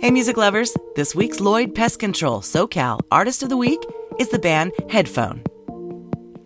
Hey, music lovers, this week's Lloyd Pest Control SoCal Artist of the Week is the band Headphone.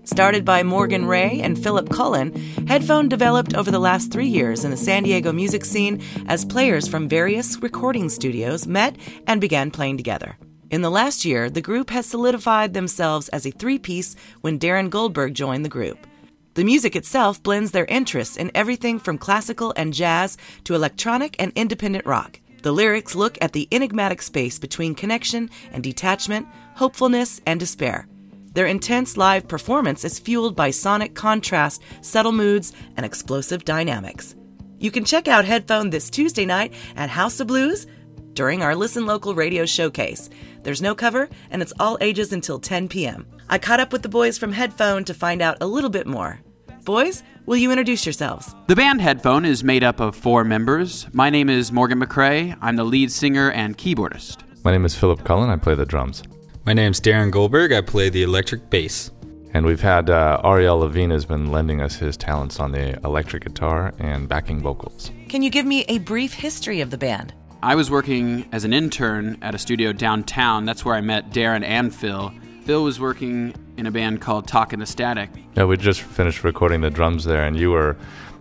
Started by Morgan Ray and Philip Cullen, Headphone developed over the last three years in the San Diego music scene as players from various recording studios met and began playing together. In the last year, the group has solidified themselves as a three piece when Darren Goldberg joined the group. The music itself blends their interests in everything from classical and jazz to electronic and independent rock. The lyrics look at the enigmatic space between connection and detachment, hopefulness and despair. Their intense live performance is fueled by sonic contrast, subtle moods, and explosive dynamics. You can check out Headphone this Tuesday night at House of Blues during our Listen Local radio showcase. There's no cover, and it's all ages until 10 p.m. I caught up with the boys from Headphone to find out a little bit more. Boys, will you introduce yourselves? The band Headphone is made up of four members. My name is Morgan McCrae. I'm the lead singer and keyboardist. My name is Philip Cullen. I play the drums. My name's Darren Goldberg. I play the electric bass. And we've had uh, Ariel Levine has been lending us his talents on the electric guitar and backing vocals. Can you give me a brief history of the band? I was working as an intern at a studio downtown. That's where I met Darren and Phil. Phil was working in a band called Talkin' the Static. Yeah, we just finished recording the drums there, and you were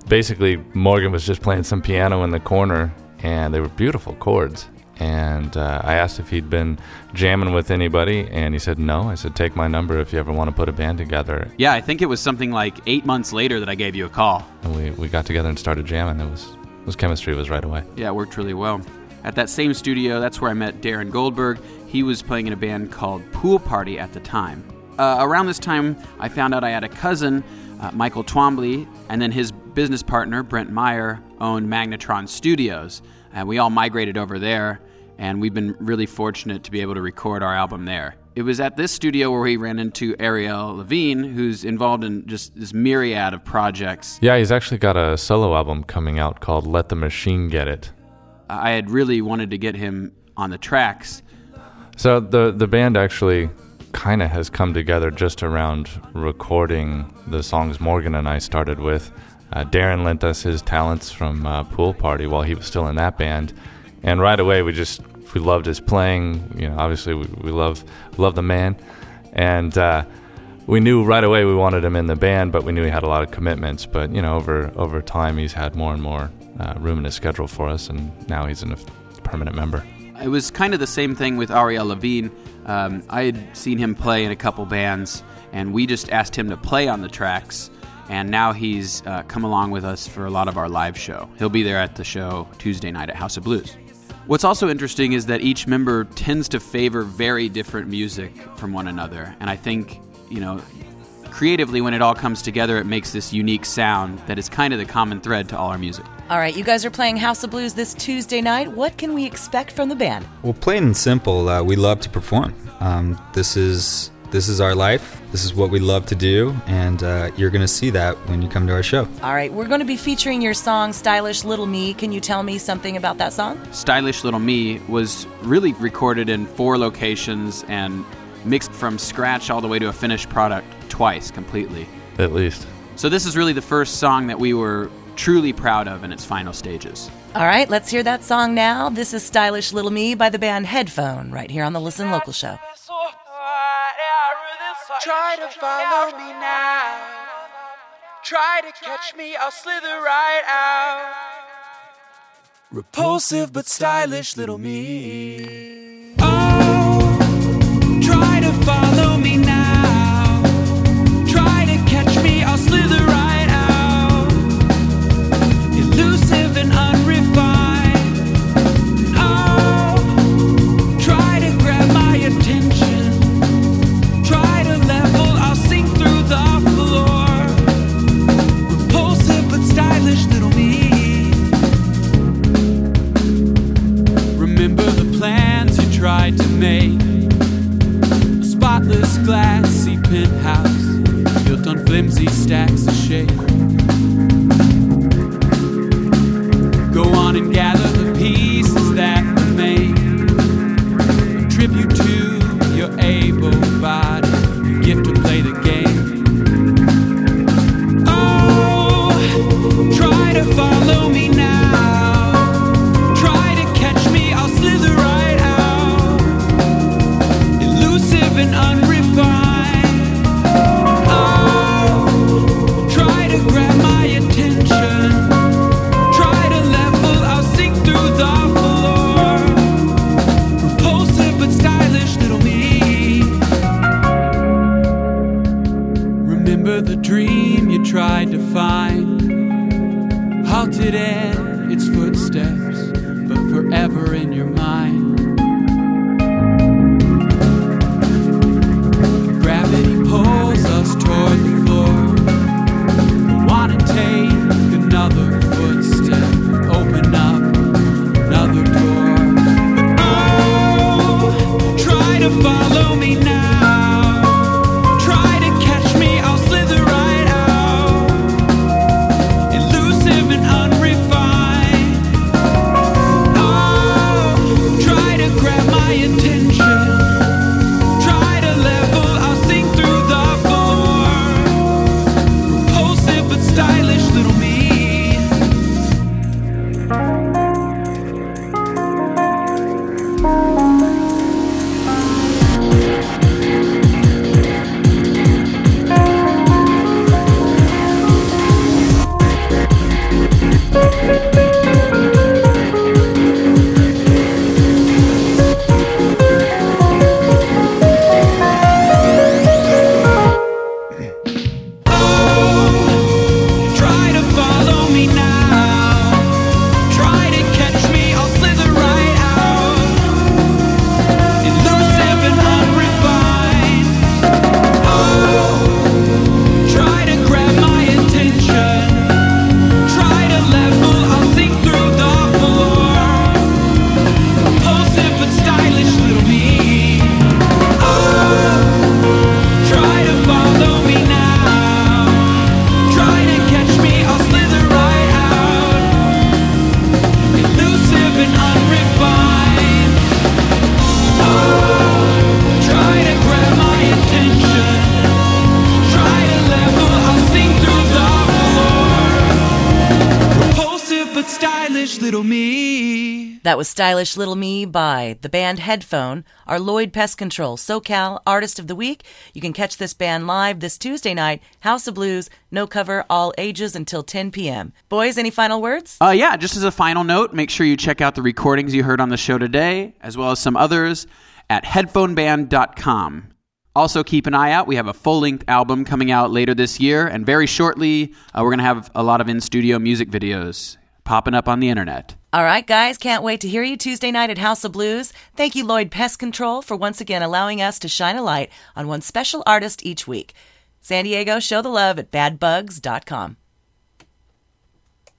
basically Morgan was just playing some piano in the corner, and they were beautiful chords. And uh, I asked if he'd been jamming with anybody, and he said no. I said, "Take my number if you ever want to put a band together." Yeah, I think it was something like eight months later that I gave you a call. And we, we got together and started jamming. It was it was chemistry was right away. Yeah, it worked really well. At that same studio, that's where I met Darren Goldberg. He was playing in a band called Pool Party at the time. Uh, around this time, I found out I had a cousin, uh, Michael Twombly, and then his business partner, Brent Meyer, owned Magnetron Studios. And we all migrated over there, and we've been really fortunate to be able to record our album there. It was at this studio where we ran into Ariel Levine, who's involved in just this myriad of projects. Yeah, he's actually got a solo album coming out called Let the Machine Get It. I had really wanted to get him on the tracks. So the the band actually kind of has come together just around recording the songs Morgan and I started with. Uh, Darren lent us his talents from uh, Pool Party while he was still in that band, and right away we just we loved his playing. You know, obviously we, we love love the man, and uh, we knew right away we wanted him in the band, but we knew he had a lot of commitments. But you know, over over time he's had more and more uh, room in his schedule for us, and now he's a permanent member. It was kind of the same thing with Ariel Levine. Um, I had seen him play in a couple bands, and we just asked him to play on the tracks. And now he's uh, come along with us for a lot of our live show. He'll be there at the show Tuesday night at House of Blues. What's also interesting is that each member tends to favor very different music from one another. And I think, you know, creatively, when it all comes together, it makes this unique sound that is kind of the common thread to all our music. All right, you guys are playing House of Blues this Tuesday night. What can we expect from the band? Well, plain and simple, uh, we love to perform. Um, this is this is our life. This is what we love to do, and uh, you're going to see that when you come to our show. All right, we're going to be featuring your song "Stylish Little Me." Can you tell me something about that song? "Stylish Little Me" was really recorded in four locations and mixed from scratch all the way to a finished product twice completely. At least. So this is really the first song that we were truly proud of in its final stages. All right, let's hear that song now. This is Stylish Little Me by the band Headphone, right here on the Listen Local Show. Try to follow me now. Try to catch me, I'll slither right out. Repulsive but stylish little me. Penthouse built on flimsy stacks of shade. Remember the dream you tried to find, halted at its footsteps, but forever in your mind. Little me. That was Stylish Little Me by the band Headphone, our Lloyd Pest Control SoCal Artist of the Week. You can catch this band live this Tuesday night, House of Blues, no cover, all ages until 10 p.m. Boys, any final words? Uh, yeah, just as a final note, make sure you check out the recordings you heard on the show today, as well as some others, at headphoneband.com. Also, keep an eye out. We have a full length album coming out later this year, and very shortly, uh, we're going to have a lot of in studio music videos popping up on the internet. All right, guys, can't wait to hear you Tuesday night at House of Blues. Thank you, Lloyd Pest Control, for once again allowing us to shine a light on one special artist each week. San Diego, show the love at badbugs.com.